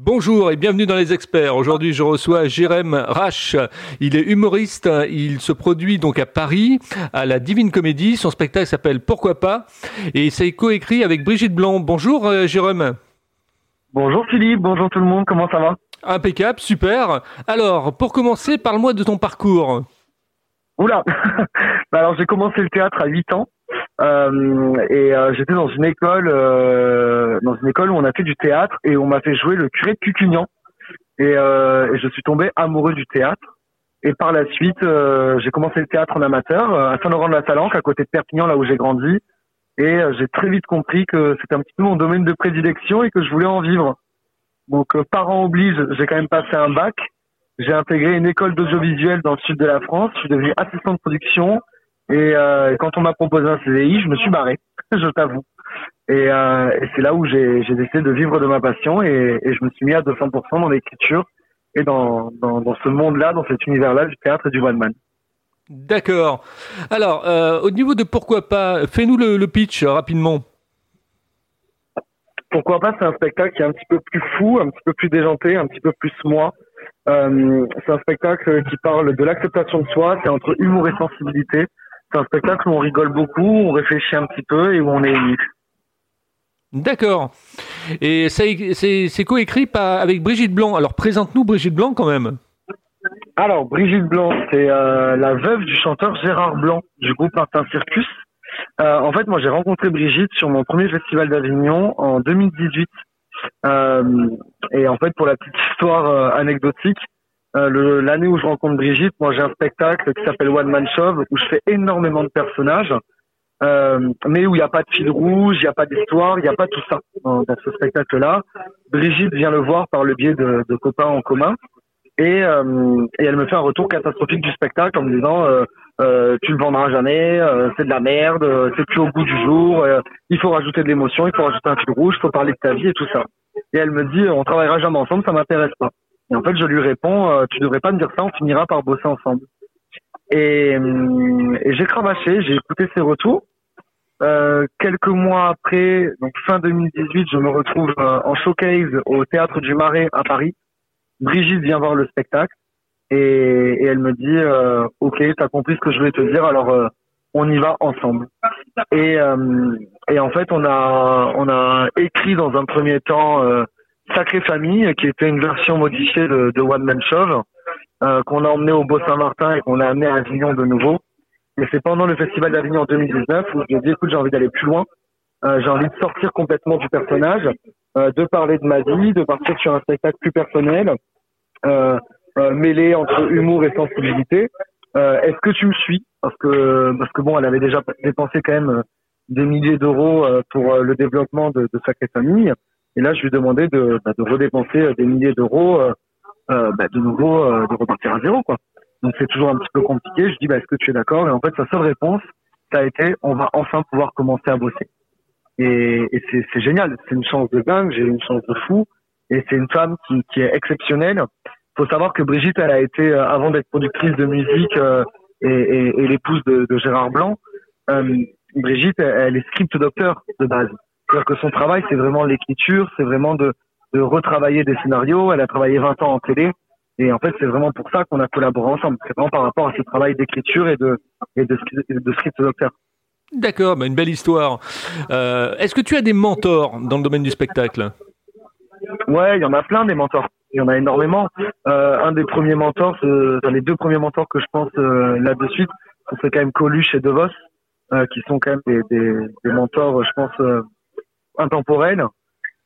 Bonjour et bienvenue dans les experts. Aujourd'hui, je reçois Jérém Rache. Il est humoriste. Il se produit donc à Paris, à la Divine Comédie. Son spectacle s'appelle Pourquoi pas et c'est coécrit avec Brigitte Blanc. Bonjour, euh, Jérém. Bonjour Philippe, bonjour tout le monde, comment ça va? Impeccable, super. Alors, pour commencer, parle-moi de ton parcours. Oula bah Alors j'ai commencé le théâtre à 8 ans euh, et euh, j'étais dans une école euh, dans une école où on a fait du théâtre et on m'a fait jouer le curé de Cucugnan. Et, euh, et, je suis tombé amoureux du théâtre. Et par la suite euh, j'ai commencé le théâtre en amateur à Saint-Laurent-de-la-Salanque à côté de Perpignan là où j'ai grandi. Et j'ai très vite compris que c'était un petit peu mon domaine de prédilection et que je voulais en vivre. Donc parents oblige j'ai quand même passé un bac. J'ai intégré une école d'audiovisuel dans le sud de la France. Je suis devenu assistant de production et, euh, quand on m'a proposé un CDI, je me suis barré, je t'avoue. Et, euh, et c'est là où j'ai décidé de vivre de ma passion et, et je me suis mis à 200% dans l'écriture et dans, dans, dans ce monde-là, dans cet univers-là du théâtre et du one-man. D'accord. Alors, euh, au niveau de pourquoi pas, fais-nous le, le, pitch rapidement. Pourquoi pas, c'est un spectacle qui est un petit peu plus fou, un petit peu plus déjanté, un petit peu plus moi. Euh, c'est un spectacle qui parle de l'acceptation de soi, c'est entre humour et sensibilité. C'est un spectacle où on rigole beaucoup, on réfléchit un petit peu et où on est ému. D'accord. Et c'est coécrit avec Brigitte Blanc. Alors présente-nous Brigitte Blanc quand même. Alors Brigitte Blanc, c'est euh, la veuve du chanteur Gérard Blanc du groupe Martin Circus. Euh, en fait, moi j'ai rencontré Brigitte sur mon premier festival d'Avignon en 2018. Euh, et en fait, pour la petite histoire anecdotique, euh, l'année où je rencontre Brigitte, moi j'ai un spectacle qui s'appelle One Man Show où je fais énormément de personnages, euh, mais où il n'y a pas de fil rouge, il n'y a pas d'histoire, il n'y a pas tout ça dans, ce spectacle-là. Brigitte vient le voir par le biais de, de copains en commun et, euh, et, elle me fait un retour catastrophique du spectacle en me disant euh, euh tu le vendras jamais, euh, c'est de la merde, c'est plus au goût du jour, il faut rajouter de l'émotion, il faut rajouter un fil rouge, il faut parler de ta vie et tout ça. Et elle me dit on travaillera jamais ensemble, ça m'intéresse pas. Et en fait, je lui réponds, euh, tu devrais pas me dire ça, on finira par bosser ensemble. Et, euh, et j'ai cravaché, j'ai écouté ses retours. Euh, quelques mois après, donc fin 2018, je me retrouve euh, en showcase au Théâtre du Marais à Paris. Brigitte vient voir le spectacle et, et elle me dit euh, OK, t'as compris ce que je voulais te dire, alors on y va ensemble. Et, et en fait, on a on a écrit dans un premier temps Sacrée Famille, qui était une version modifiée de, One Man Show, euh, qu'on a emmené au Beau Saint-Martin et qu'on a amené à Avignon de nouveau. Et c'est pendant le Festival d'Avignon en 2019 où je me dit, écoute, j'ai envie d'aller plus loin. Euh, j'ai envie de sortir complètement du personnage, euh, de parler de ma vie, de partir sur un spectacle plus personnel, euh, euh, mêlé entre humour et sensibilité. Euh, est-ce que tu me suis? Parce que parce que bon, elle avait déjà dépensé quand même des milliers d'euros pour le développement de, de Sacrée Famille. Et là, je lui demandais de, bah, de redépenser euh, des milliers d'euros, euh, euh, bah, de nouveau, euh, de repartir à zéro, quoi. Donc c'est toujours un petit peu compliqué. Je dis, bah, est-ce que tu es d'accord? Et en fait, sa seule réponse, ça a été, on va enfin pouvoir commencer à bosser. Et, et c'est génial. C'est une chance de dingue. J'ai une chance de fou. Et c'est une femme qui, qui est exceptionnelle. Faut savoir que Brigitte, elle a été, avant d'être productrice de musique et, et, et l'épouse de, de, Gérard Blanc, Brigitte, elle est script docteur de base. C'est-à-dire que son travail, c'est vraiment l'écriture, c'est vraiment de, de retravailler des scénarios. Elle a travaillé 20 ans en télé. Et en fait, c'est vraiment pour ça qu'on a collaboré ensemble. C'est vraiment par rapport à ce travail d'écriture et de, et de, de script docteur. D'accord, bah une belle histoire. Euh, Est-ce que tu as des mentors dans le domaine du spectacle? Ouais, il y en a plein des mentors. Il y en a énormément. Euh, un des premiers mentors, dans les deux premiers mentors que je pense euh, là de suite, c'est quand même Coluche et DeVos, euh, qui sont quand même des, des, des mentors, je pense, euh, intemporel.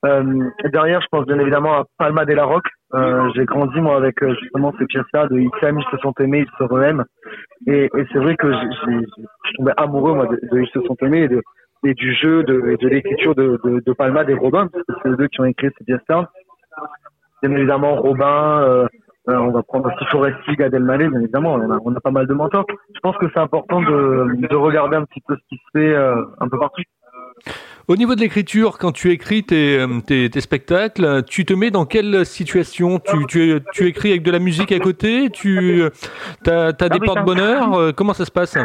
Euh, derrière, je pense bien évidemment à Palma de la Rock. Euh, j'ai grandi moi avec euh, justement ces pièces-là de ils s'aiment, ils se sont aimés, ils se re Et, et c'est vrai que je tombais amoureux moi de, de, ils se sont aimés et, et du jeu de, et de l'écriture de, Palma des Robin, c'est eux deux qui ont écrit ces pièces-là. Bien évidemment, Robin. Euh, on va prendre aussi Foresti, Gad Elmaleh, bien évidemment. On a, pas mal de mentors. Je pense que c'est important de regarder un petit peu ce qui se fait un peu partout. Au niveau de l'écriture, quand tu écris tes, euh, tes, tes, spectacles, tu te mets dans quelle situation? Tu, tu, tu, écris avec de la musique à côté? Tu as, as, des porte-bonheur euh, Comment ça se passe?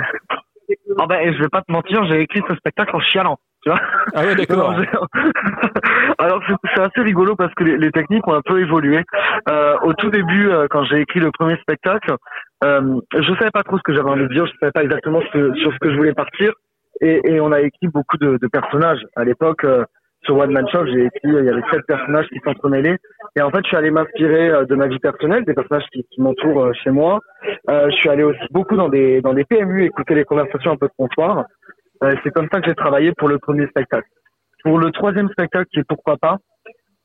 Oh ben, Je vais pas te mentir, j'ai écrit ce spectacle en chialant. Tu vois ah ouais, d'accord. Alors c'est assez rigolo parce que les, techniques ont un peu évolué. Euh, au tout début, euh, quand j'ai écrit le premier spectacle, euh, je savais pas trop ce que j'avais envie de dire, je savais pas exactement sur ce que je voulais partir, et, et on a écrit beaucoup de, de personnages. À l'époque, euh, sur One Man Show, j'ai écrit, il y avait sept personnages qui s'entremêlaient. Et en fait, je suis allé m'inspirer euh, de ma vie personnelle, des personnages qui, qui m'entourent euh, chez moi. Euh, je suis allé aussi beaucoup dans des, dans des PMU, écouter les conversations un peu de comptoir. Euh, c'est comme ça que j'ai travaillé pour le premier spectacle. Pour le troisième spectacle, qui est Pourquoi pas,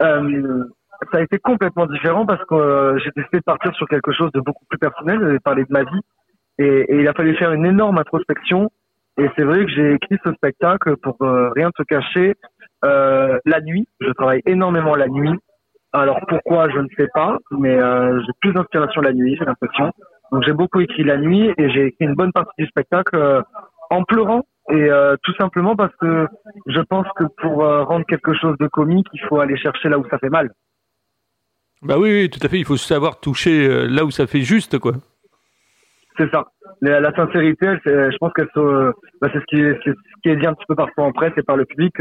euh, ça a été complètement différent parce que j'ai décidé de partir sur quelque chose de beaucoup plus personnel, parler de ma vie. Et, et, il a fallu faire une énorme introspection. Et c'est vrai que j'ai écrit ce spectacle pour rien te cacher, euh, la nuit, je travaille énormément la nuit. Alors pourquoi, je ne sais pas, mais euh, j'ai plus d'inspiration la nuit, j'ai l'impression. Donc j'ai beaucoup écrit la nuit et j'ai écrit une bonne partie du spectacle euh, en pleurant et euh, tout simplement parce que je pense que pour euh, rendre quelque chose de comique, il faut aller chercher là où ça fait mal. Bah oui, oui, tout à fait. Il faut savoir toucher là où ça fait juste, quoi. C'est ça. La, la sincérité, je pense que bah, c'est ce, qui est, ce qui est dit un petit peu parfois en presse et par le public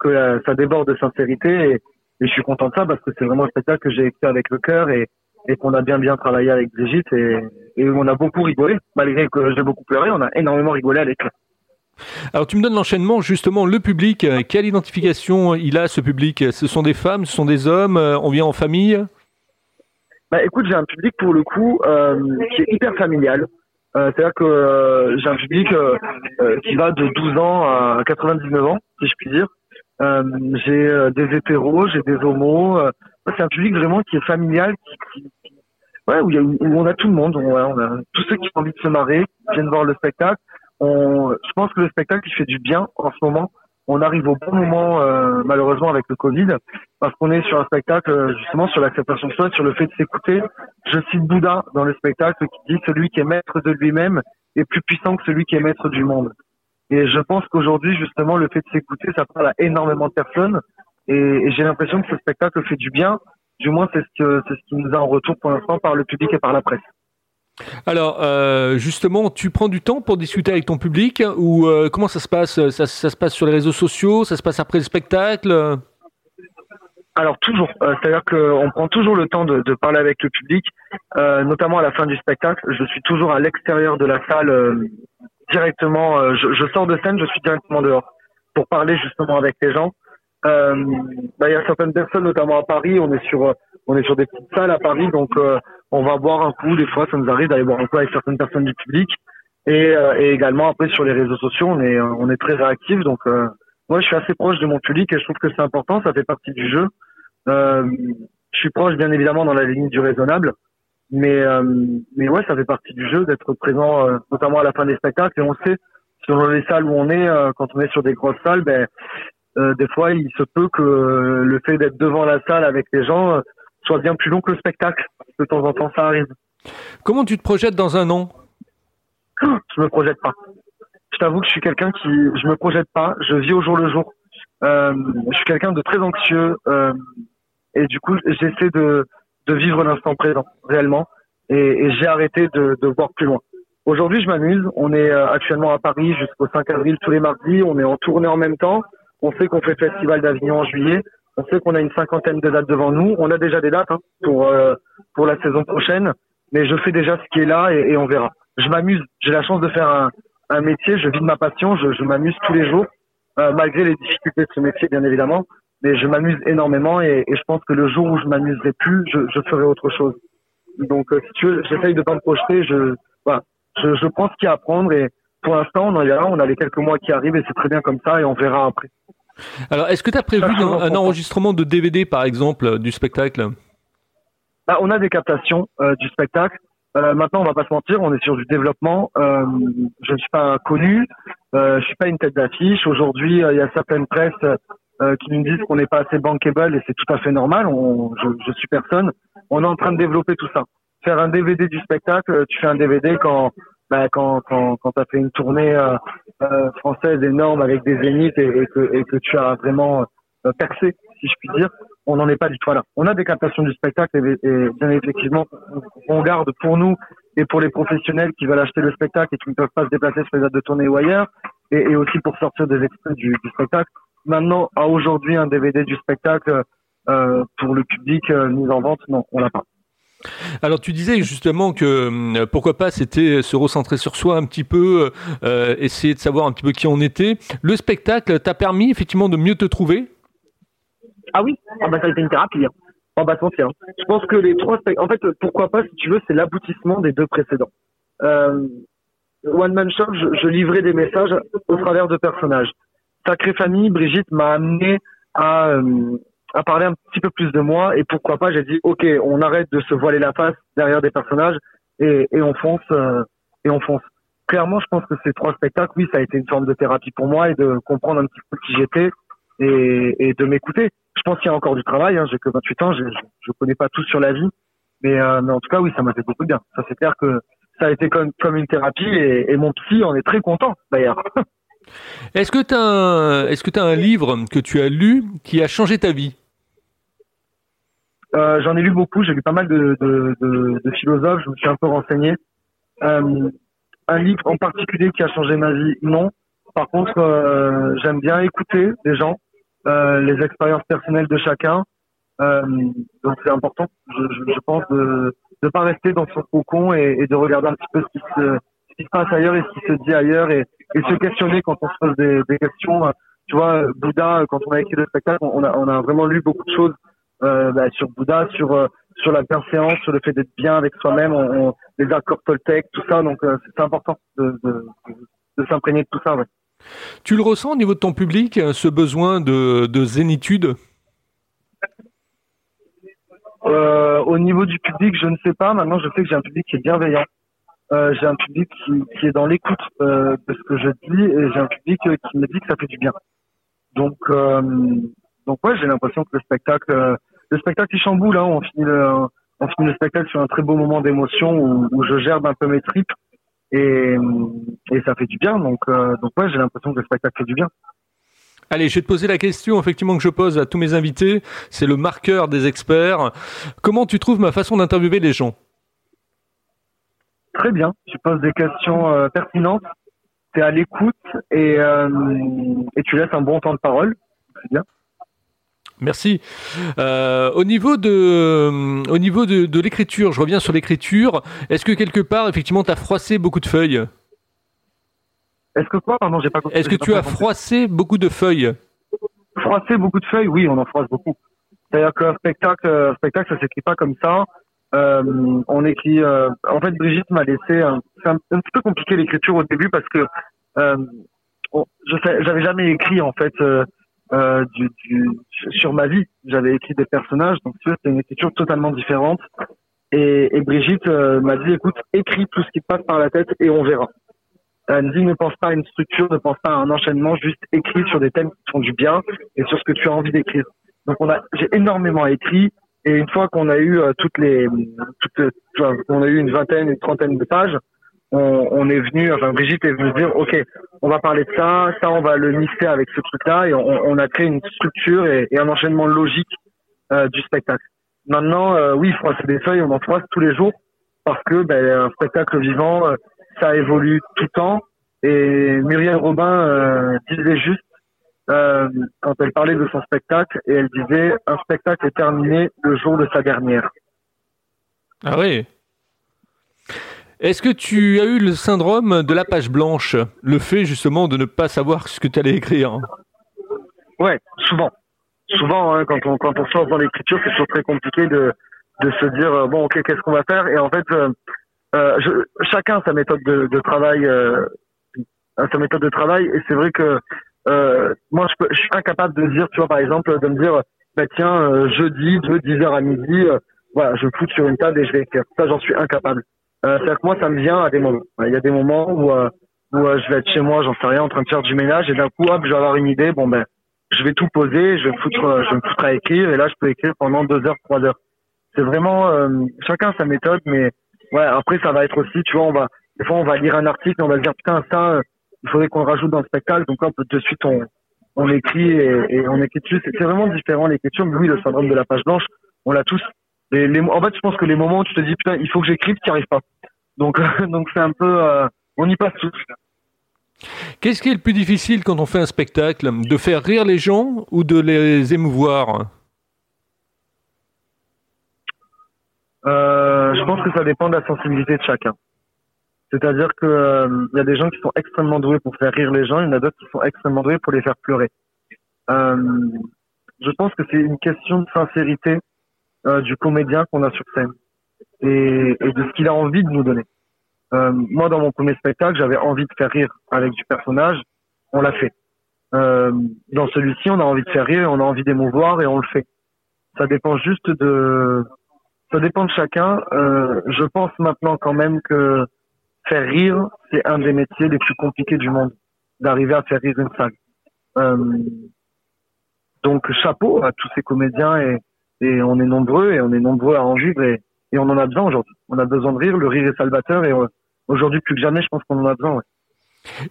que euh, ça déborde de sincérité et, je suis content de ça parce que c'est vraiment un spectacle que j'ai écrit avec le cœur et, et qu'on a bien bien travaillé avec Brigitte et, et on a beaucoup rigolé malgré que j'ai beaucoup pleuré on a énormément rigolé avec. Alors tu me donnes l'enchaînement justement le public euh, quelle identification il a ce public? Ce sont des femmes ce sont des hommes euh, on vient en famille? Bah écoute j'ai un public pour le coup euh, qui est hyper familial. euh, c'est-à-dire que euh, j'ai un public qui va de 12 ans à 99 ans si je puis dire euh, j'ai euh, des hétéros, j'ai des homos. Euh, c'est un public vraiment qui est familial, qui, qui ouais, où, y a, où, on a tout le monde. On, on a tous ceux qui ont envie de se marrer, qui viennent voir le spectacle. On, je pense que le spectacle il fait du bien en ce moment. On arrive au bon moment, euh, malheureusement avec le Covid, parce qu'on est sur un spectacle justement sur l'acceptation de soi, sur le fait de s'écouter. Je cite Bouddha dans le spectacle qui dit celui qui est maître de lui-même est plus puissant que celui qui est maître du monde. Et je pense qu'aujourd'hui, justement, le fait de s'écouter, ça parle à énormément de personnes. Et, et j'ai l'impression que ce spectacle fait du bien. Du moins, c'est ce, que, c'est ce qui nous a en retour pour l'instant par le public et par la presse. Alors, euh, justement, tu prends du temps pour discuter avec ton public ou euh, comment ça se passe? Ça, se passe sur les réseaux sociaux? Ça se passe après le spectacle? Alors toujours, euh, c'est-à-dire qu'on prend toujours le temps de, parler avec le public, notamment à la fin du spectacle. Je suis toujours à l'extérieur de la salle directement, je, sors de scène, je suis directement dehors pour parler justement avec les gens. Bah, il y a certaines personnes, notamment à Paris, on est sur, on est sur des petites salles à Paris, donc euh, on va boire un coup. Des fois, ça nous arrive d'aller boire un coup avec certaines personnes du public, et, et également après sur les réseaux sociaux, on est, on est très réactif. Donc moi, je suis assez proche de mon public et je trouve que c'est important, ça fait partie du jeu. je suis proche, bien évidemment, dans la limite du raisonnable. Mais, euh, mais ouais, ça fait partie du jeu d'être présent, euh, notamment à la fin des spectacles. Et on sait, selon les salles où on est, euh, quand on est sur des grosses salles, ben, des fois, il se peut que le fait d'être devant la salle avec les gens soit bien plus long que le spectacle. De temps en temps, ça arrive. Comment tu te projettes dans un an? Je me projette pas. Je t'avoue que je suis quelqu'un qui, je me projette pas. Je vis au jour le jour. Euh, je suis quelqu'un de très anxieux euh, et du coup, j'essaie de de vivre l'instant présent réellement et, et j'ai arrêté de, de, voir plus loin. Aujourd'hui, je m'amuse. On est euh, actuellement à Paris jusqu'au 5 avril tous les mardis. On est en tournée en même temps. On sait qu'on fait le Festival d'Avignon en juillet. On sait qu'on a une cinquantaine de dates devant nous. On a déjà des dates hein, pour euh, pour la saison prochaine, mais je fais déjà ce qui est là et, et on verra. Je m'amuse. J'ai la chance de faire un, un, métier. Je vis de ma passion. Je, je m'amuse tous les jours, euh, malgré les difficultés de ce métier, bien évidemment mais je m'amuse énormément et, et, je pense que le jour où je m'amuserai plus, je, je, ferai autre chose. Donc, euh, si tu veux, j'essaye de pas me projeter. Je, je, je prends ce qu'il y a à prendre et pour l'instant, on là, on a les quelques mois qui arrivent et c'est très bien comme ça et on verra après. Alors, est-ce que tu as prévu un, un, enregistrement de DVD, par exemple, du spectacle? Bah, On a des captations euh, du spectacle. Euh, maintenant, on va pas se mentir, on est sur du développement. Euh, je ne suis pas connu, euh, je suis pas une tête d'affiche. Aujourd'hui, euh, il y a certaines presses euh, qui nous disent qu'on n'est pas assez bankable et c'est tout à fait normal. On, je, je, suis personne. On est en train de développer tout ça. Faire un DVD du spectacle, euh, tu fais un DVD quand bah, quand quand, quand tu as fait une tournée euh, euh, française énorme avec des zéniths et, et, que, et que tu as vraiment euh, percé, si je puis dire. On n'en est pas du tout là. On a des captations du spectacle et, et bien effectivement, on garde pour nous et pour les professionnels qui veulent acheter le spectacle et qui ne peuvent pas se déplacer sur les dates de tournée ou ailleurs, et, aussi pour sortir des extraits du, du spectacle. Maintenant, à aujourd'hui, un DVD du spectacle euh, pour le public euh, mis en vente, non, on l'a pas. Alors tu disais justement que euh, pourquoi pas c'était se recentrer sur soi un petit peu, euh, essayer de savoir un petit peu qui on était. Le spectacle t'a permis effectivement de mieux te trouver? Ah oui, ah bah, ça a été une thérapie. Hein. Oh bah hein. Je pense que les trois en fait pourquoi pas si tu veux c'est l'aboutissement des deux précédents. Euh, One Man Shop, je, livrais des messages au travers de personnages. Sacrée Famille, Brigitte m'a amené à, euh, à parler un petit peu plus de moi et pourquoi pas j'ai dit ok on arrête de se voiler la face derrière des personnages et, et on fonce euh, et on fonce. Clairement je pense que ces trois spectacles oui ça a été une forme de thérapie pour moi et de comprendre un petit peu qui j'étais et, et, de m'écouter. Je pense qu'il y a encore du travail hein, j'ai que 28 ans je, je, connais pas tout sur la vie mais, euh, mais en tout cas oui ça m'a fait beaucoup de bien. Ça c'est clair que ça a été comme, comme une thérapie et, et mon psy en est très content d'ailleurs Est-ce que tu as, tu as un livre que tu as lu qui a changé ta vie? Euh, j'en ai lu beaucoup, j'ai lu pas mal de, de, philosophes, je me suis un peu renseigné. Euh, un livre en particulier qui a changé ma vie, non. Par contre, euh, j'aime bien écouter les gens, les expériences personnelles de chacun. Donc c'est important, je, pense, de ne pas rester dans son cocon et, de regarder un petit peu ce qui, se, qui se passe ailleurs et ce qui se dit ailleurs et, et se questionner quand on se pose des, des questions. Tu vois, Bouddha, quand on a écrit le spectacle, on a, on a vraiment lu beaucoup de choses euh, bah, sur Bouddha, sur euh, sur la bienséance, sur le fait d'être bien avec soi-même, on, les accords Toltec, tout ça. Donc euh, c'est important de, de, de s'imprégner de tout ça. Ouais. Tu le ressens au niveau de ton public, ce besoin de, de zénitude? Au niveau du public, je ne sais pas. Maintenant, je sais que j'ai un public qui est bienveillant. Euh, j'ai un public qui, qui est dans l'écoute euh, de ce que je dis et j'ai un public qui me dit que ça fait du bien. Donc, donc ouais, j'ai l'impression que le spectacle, euh, le spectacle il chamboule. Hein, on finit le, on finit le spectacle sur un très beau moment d'émotion où, où, je gerbe un peu mes tripes et, et ça fait du bien. Donc, euh, donc ouais, j'ai l'impression que le spectacle fait du bien. Allez, je vais te poser la question effectivement que je pose à tous mes invités. C'est le marqueur des experts. Comment tu trouves ma façon d'interviewer les gens? Très bien. Tu poses des questions euh, pertinentes. Tu es à l'écoute et, euh, et tu laisses un bon temps de parole. C'est bien. Merci. Euh, au niveau de, au niveau de, de l'écriture, je reviens sur l'écriture. Est-ce que quelque part, effectivement, tu as froissé beaucoup de feuilles? Est-ce que quoi? Pardon, j'ai pas Est-ce que tu as froissé beaucoup de feuilles? Froissé beaucoup de feuilles Oui, on en froisse beaucoup. C'est-à-dire qu'un spectacle, un spectacle, ça s'écrit pas comme ça. Euh, on écrit. Euh, en fait, Brigitte m'a laissé. C'est un, petit peu compliqué l'écriture au début parce que euh, je j'avais jamais écrit en fait euh, du, du, sur ma vie. J'avais écrit des personnages, donc c'était une écriture totalement différente. Et, et Brigitte euh, m'a dit, écoute, écris tout ce qui te passe par la tête et on verra. Elle me dit, ne pense pas à une structure, ne pense pas à un enchaînement, juste écris sur des thèmes qui font du bien et sur ce que tu as envie d'écrire. Donc on a, j'ai énormément écrit et une fois qu'on a eu euh, toutes les, toutes, on a eu une vingtaine, une trentaine de pages, on, on, est venu, enfin Brigitte est venue dire, ok, on va parler de ça, ça on va le mixer avec ce truc-là, et on, on, a créé une structure et, et un enchaînement logique euh, du spectacle. Maintenant, euh, oui, froisser des feuilles, on en froisse tous les jours parce que ben, un spectacle vivant, euh, ça évolue tout le temps. Et Muriel Robin euh, disait juste euh, quand elle parlait de son spectacle, et elle disait un spectacle est terminé le jour de sa dernière. Ah oui. Est-ce que tu as eu le syndrome de la page blanche? Le fait justement de ne pas savoir ce que tu allais écrire? Ouais, souvent. Souvent, hein, quand, on, quand on sort dans l'écriture, c'est toujours très compliqué de, de se dire, euh, bon, ok, qu'est-ce qu'on va faire? Et en fait, euh, euh, je, chacun sa méthode de, de travail, sa méthode de travail. Et c'est vrai que euh, moi, je, peux, je, suis incapable de dire, tu vois, par exemple, de me dire, bah tiens, jeudi, de 10h à midi, voilà, je fous sur une table et je vais écrire. Ça, j'en suis incapable. Euh, C'est-à-dire que moi, ça me vient à des moments. Il y a des moments où, euh, où euh, je vais être chez moi, j'en sais rien, en train de faire du ménage, et d'un coup, hop, je vais avoir une idée. Bon ben, je vais tout poser, je vais me foutre, je vais me foutre à écrire, et là, je peux écrire pendant deux heures, trois heures. C'est vraiment euh, chacun sa méthode, mais ouais. Après, ça va être aussi, tu vois, on va des fois, on va lire un article, on va se dire putain, ça, euh, il faudrait qu'on le rajoute dans le spectacle. Donc là, de suite, on on écrit et, et on écrit dessus. C'est vraiment différent l'écriture. Mais oui, le syndrome de la page blanche, on l'a tous. Les, les, en fait, je pense que les moments où tu te dis putain, il faut que j'écrive, tu n'y arrives pas. Donc, donc c'est un peu, euh, on y passe tous. Qu'est-ce qui est le plus difficile quand on fait un spectacle? De faire rire les gens ou de les émouvoir? Euh, Je pense que ça dépend de la sensibilité de chacun. C'est-à-dire que euh, y a des gens qui sont extrêmement doués pour faire rire les gens, il y en a d'autres qui sont extrêmement doués pour les faire pleurer. Euh, je pense que c'est une question de sincérité euh, du comédien qu'on a sur scène et, et de ce qu'il a envie de nous donner. Euh, moi, dans mon premier spectacle, j'avais envie de faire rire avec du personnage. On l'a fait. Euh, dans celui-ci, on a envie de faire rire, on a envie d'émouvoir et on le fait. Ça dépend juste de, ça dépend de chacun. Euh, je pense maintenant quand même que faire rire, c'est un des métiers les plus compliqués du monde, d'arriver à faire rire une salle. Euh, donc chapeau à tous ces comédiens et, et on est nombreux et on est nombreux à en vivre et, et on en a besoin aujourd'hui. On a besoin de rire, le rire est salvateur et euh, aujourd'hui plus que jamais, je pense qu'on en a besoin. Ouais.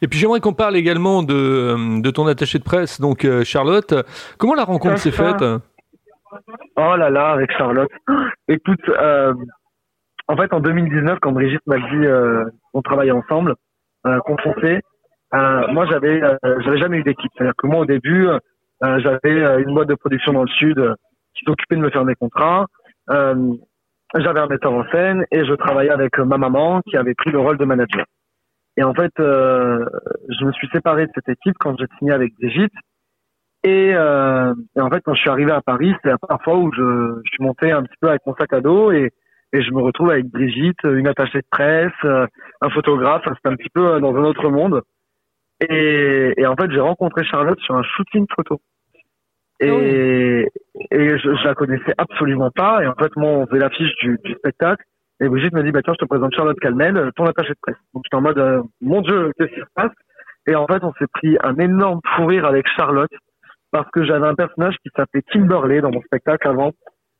Et puis j'aimerais qu'on parle également de, de ton attaché de presse, donc euh, Charlotte. Comment la rencontre s'est faite? Oh là là, avec Charlotte. Écoute, euh, en fait, en 2019, quand Brigitte m'a dit euh, qu'on travaillait ensemble, euh, qu'on fonçait, euh, moi j'avais euh, j'avais jamais eu d'équipe. C'est-à-dire que moi au début, j'avais une boîte de production dans le sud qui s'occupait de me faire mes contrats. j'avais un metteur en scène et je travaillais avec ma maman qui avait pris le rôle de manager. Et en fait, je me suis séparé de cette équipe quand j'ai signé avec euh, et, en fait, quand je suis arrivé à Paris, c'est la première fois où je, je, suis monté un petit peu avec mon sac à dos et, et je me retrouve avec Brigitte, une attachée de presse, un photographe. C'est un petit peu dans un autre monde. Et, et en fait, j'ai rencontré Charlotte sur un shooting photo. Et, oh. et je, je, la connaissais absolument pas. Et en fait, moi, on faisait l'affiche du, du, spectacle. Et Brigitte me dit, bah tiens, je te présente Charlotte Calmel, ton attachée de presse. Donc j'étais en mode, euh, mon Dieu, qu'est-ce qui se passe? Et en fait, on s'est pris un énorme fou rire avec Charlotte parce que j'avais un personnage qui s'appelait Kimberley dans mon spectacle avant,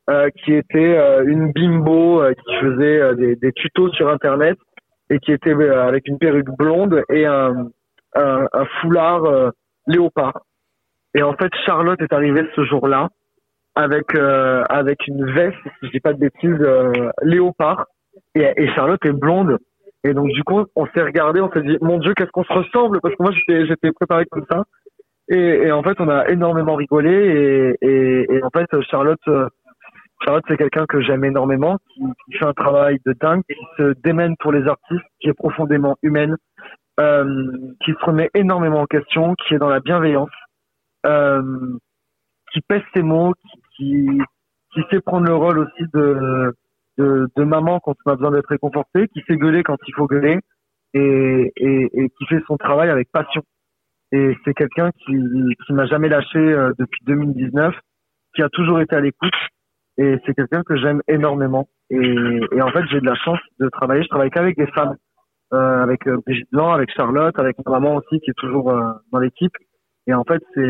euh, qui était euh, une bimbo euh, qui faisait des, des, tutos sur Internet et qui était avec une perruque blonde et un, un, un foulard léopard. Et en fait, Charlotte est arrivée ce jour-là avec avec une veste, si je dis pas de bêtises, léopard. Et, et Charlotte est blonde. Et donc du coup, on s'est regardé, on s'est dit, mon Dieu, qu'est-ce qu'on se ressemble? Parce que moi, j'étais j'étais préparé comme ça. Et, et, en fait, on a énormément rigolé. Et, et en fait, Charlotte, Charlotte, c'est quelqu'un que j'aime énormément, qui, qui, fait un travail de dingue, qui se démène pour les artistes, qui est profondément humaine, euh, qui se remet énormément en question, qui est dans la bienveillance, euh, qui pèse ses mots, qui, qui, sait prendre le rôle aussi de, de, de maman quand on a besoin d'être réconforté, qui sait gueuler quand il faut gueuler, et, et, et qui fait son travail avec passion. Et c'est quelqu'un qui, qui m'a jamais lâché euh, depuis 2019, qui a toujours été à l'écoute. Et c'est quelqu'un que j'aime énormément. Et, et, en fait, j'ai de la chance de travailler. Je travaille qu'avec des femmes, euh, avec euh, Brigitte Blanc, avec Charlotte, avec ma maman aussi qui est toujours euh, dans l'équipe. Et en fait, c'est,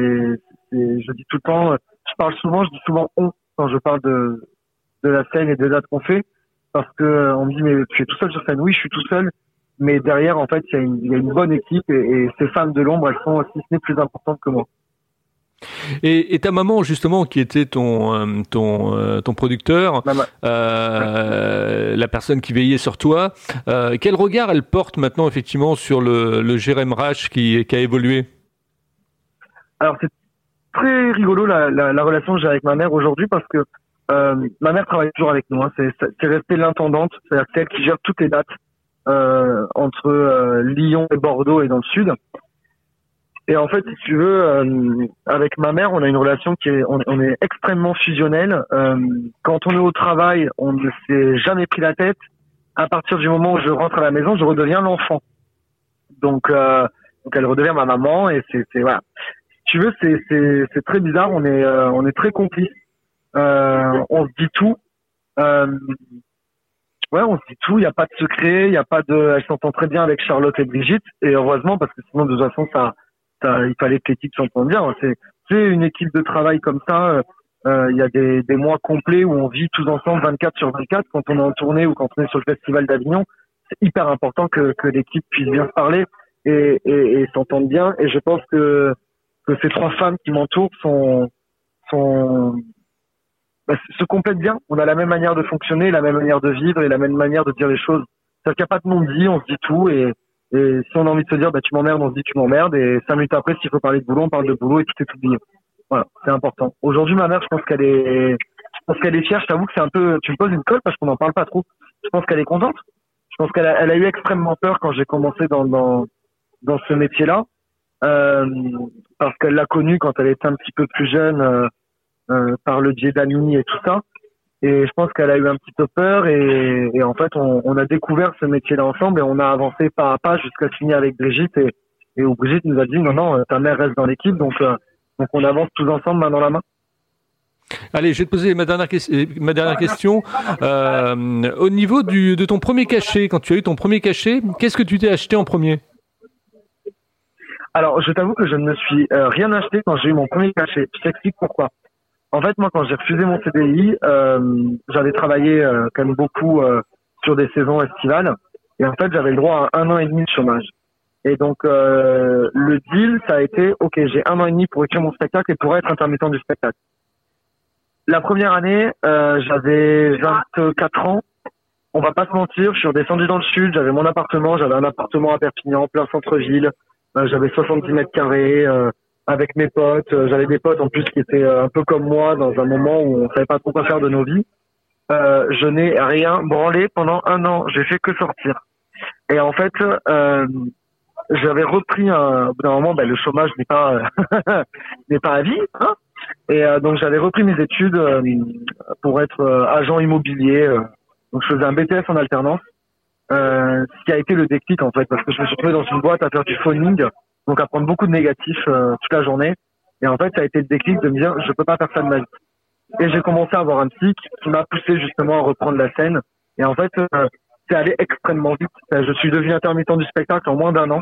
je dis tout le temps, je parle souvent, je dis souvent on quand je parle de de la scène et des dates qu'on fait, parce que on me dit mais tu es tout seul sur scène. Oui, je suis tout seul, mais derrière, en fait, il y, y, a une bonne équipe et, et ces femmes de l'ombre, elles sont, si ce n'est plus importantes que moi. Et, et, ta maman, justement, qui était ton, euh, ton, euh, ton producteur, euh, la personne qui veillait sur toi, euh, quel regard elle porte maintenant, effectivement, sur le, le Jérém Rache qui, qui a évolué? Alors, c'est très rigolo la, la, la relation que j'ai avec ma mère aujourd'hui parce que ma mère travaille toujours avec nous. Hein. C'est resté l'intendante, c'est-à-dire celle qui gère toutes les dates. Entre Lyon et Bordeaux et dans le sud. Et en fait, si tu veux, euh, avec ma mère, on a une relation qui est, on, est extrêmement fusionnelle. quand on est au travail, on ne s'est jamais pris la tête. À partir du moment où je rentre à la maison, je redeviens l'enfant. Donc, donc elle redevient ma maman et c'est, voilà. Si tu veux, c'est, c'est, c'est très bizarre. On est, on est très complices. on se dit tout. Euh, ouais, on se dit tout, il n'y a pas de secret, il y a pas de, elle s'entend très bien avec Charlotte et Brigitte, et heureusement parce que sinon de toute façon ça il fallait que l'équipe s'entende bien. C'est, c'est une équipe de travail comme ça. Euh, euh, il y a des, des mois complets où on vit tous ensemble 24 sur 24 quand on est en tournée ou quand on est sur le festival d'Avignon. C'est hyper important que, que l'équipe puisse bien se parler et, et, et s'entende bien. Et je pense que, que ces trois femmes qui m'entourent sont, sont, bah, se complètent bien. On a la même manière de fonctionner, la même manière de vivre et la même manière de dire les choses. C'est-à-dire qu'il n'y a pas de non-dit, on se dit tout et, Et si on a envie de se dire, bah, tu m'emmerdes, on se dit tu m'emmerdes. Et cinq minutes après, s'il faut parler de boulot, on parle de boulot et tout est oublié. Voilà, c'est important. Aujourd'hui, ma mère, je pense qu'elle est, je pense qu'elle est fière. Je t'avoue que c'est un peu, tu me poses une colle parce qu'on n'en parle pas trop. Je pense qu'elle est contente. Je pense qu'elle a, elle a eu extrêmement peur quand j'ai commencé dans, dans, dans ce métier-là. Euh, parce qu'elle l'a connu quand elle était un petit peu plus jeune, euh, euh, par le biais et tout ça. Et je pense qu'elle a eu un petit peu peur et, et en fait, on, on, a découvert ce métier-là ensemble et on a avancé pas à pas jusqu'à finir avec Brigitte et, et où Brigitte nous a dit non, non, ta mère reste dans l'équipe, donc, donc on avance tous ensemble main dans la main. Allez, je vais te poser ma dernière, ma dernière question. Euh, au niveau du, de ton premier cachet, quand tu as eu ton premier cachet, qu'est-ce que tu t'es acheté en premier? Alors, je t'avoue que je ne me suis euh, rien acheté quand j'ai eu mon premier cachet. Je t'explique pourquoi. En fait, moi, quand j'ai refusé mon CDI, euh, j'avais travaillé euh, quand même beaucoup euh, sur des saisons estivales. Et en fait, j'avais le droit à un an et demi de chômage. Et donc, le deal, ça a été, OK, j'ai un an et demi pour écrire mon spectacle et pour être intermittent du spectacle. La première année, euh, j'avais 24 ans. On va pas se mentir, je suis redescendu dans le sud, j'avais mon appartement, j'avais un appartement à Perpignan, plein centre-ville. Euh, j'avais 70 mètres carrés euh, avec mes potes. Euh, j'avais des potes en plus qui étaient un peu comme moi dans un moment où on savait pas trop quoi faire de nos vies. je n'ai rien branlé pendant un an. J'ai fait que sortir. Et en fait, j'avais repris un, au bout d'un moment, ben, le chômage n'est pas n'est pas à vie, hein et euh, donc j'avais repris mes études euh, pour être euh, agent immobilier. donc je faisais un BTS en alternance. ce qui a été le déclic en fait, parce que je me suis retrouvé dans une boîte à faire du phoning, donc à prendre beaucoup de négatifs toute la journée. Et en fait, ça a été le déclic de me dire, je peux pas faire ça de ma vie. Et j'ai commencé à avoir un psy qui m'a poussé justement à reprendre la scène. Et en fait, c'est allé extrêmement vite. Je suis devenu intermittent du spectacle en moins d'un an.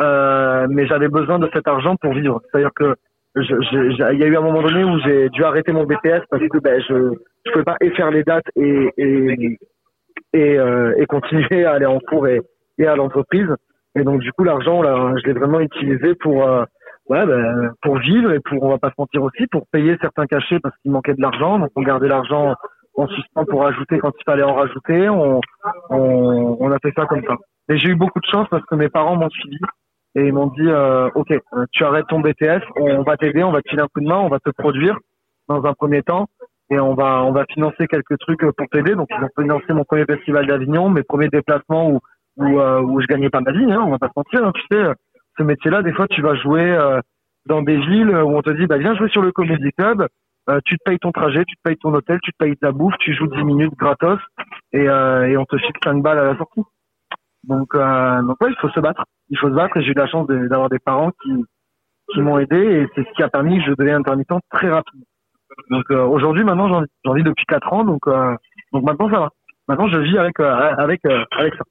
Euh, mais j'avais besoin de cet argent pour vivre. C'est-à-dire que il y a eu un moment donné où j'ai dû arrêter mon BTS parce que ben, je ne pouvais pas faire les dates et et et, euh, et, continuer à aller en cours et, et à l'entreprise. Et donc du coup l'argent là, je l'ai vraiment utilisé pour euh, ouais ben, pour vivre et pour on va pas se mentir aussi pour payer certains cachets parce qu'il manquait de l'argent. Donc on gardait l'argent en suspens pour ajouter quand il fallait en rajouter. On on, on a fait ça comme ça. Et j'ai eu beaucoup de chance parce que mes parents m'ont suivi et ils m'ont dit euh, ok euh, tu arrêtes ton BTS on va t'aider on va te filer un coup de main on va te produire dans un premier temps et on va on va financer quelques trucs pour t'aider donc ils ont financé mon premier festival d'Avignon mes premiers déplacements où où, euh, où je gagnais pas ma vie hein, on va pas se mentir hein, tu sais ce métier là des fois tu vas jouer dans des villes où on te dit bah viens jouer sur le comedy club tu te payes ton trajet, tu te payes ton hôtel, tu te payes ta bouffe, tu joues 10 minutes gratos et, et on te fixe 5 balles à la sortie. Donc, euh, donc ouais, il faut se battre. Il faut se battre et j'ai eu la chance d'avoir des parents qui, qui m'ont aidé et c'est ce qui a permis que je devienne intermittent très rapidement. Donc euh, aujourd'hui, maintenant, j'en vis depuis 4 ans, donc, euh, donc maintenant ça va. Maintenant, je vis avec, euh, avec, euh, avec ça.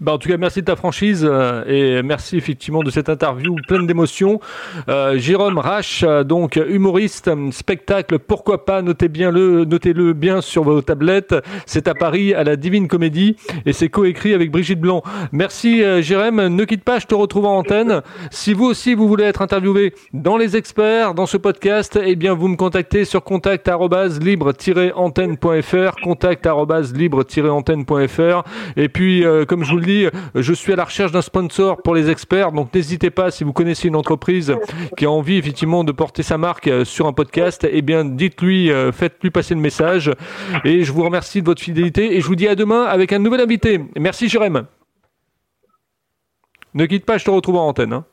Bah en tout cas, merci de ta franchise euh, et merci effectivement de cette interview pleine d'émotions. Euh, Jérôme Rache, donc humoriste, spectacle, pourquoi pas, notez bien le, notez-le bien sur vos tablettes. C'est à Paris à la Divine Comédie et c'est coécrit avec Brigitte Blanc. Merci euh, Jérôme, ne quitte pas, je te retrouve en antenne. Si vous aussi vous voulez être interviewé dans les experts, dans ce podcast, eh bien vous me contactez sur contact@libre-antenne.fr, contact@libre-antenne.fr et puis euh, comme je vous le dis, je suis à la recherche d'un sponsor pour les experts. Donc n'hésitez pas, si vous connaissez une entreprise qui a envie effectivement de porter sa marque euh, sur un podcast, eh bien dites-lui, euh, faites-lui passer le message. Et je vous remercie de votre fidélité et je vous dis à demain avec un nouvel invité. Merci Jérém. Ne quitte pas, je te retrouve en antenne. Hein.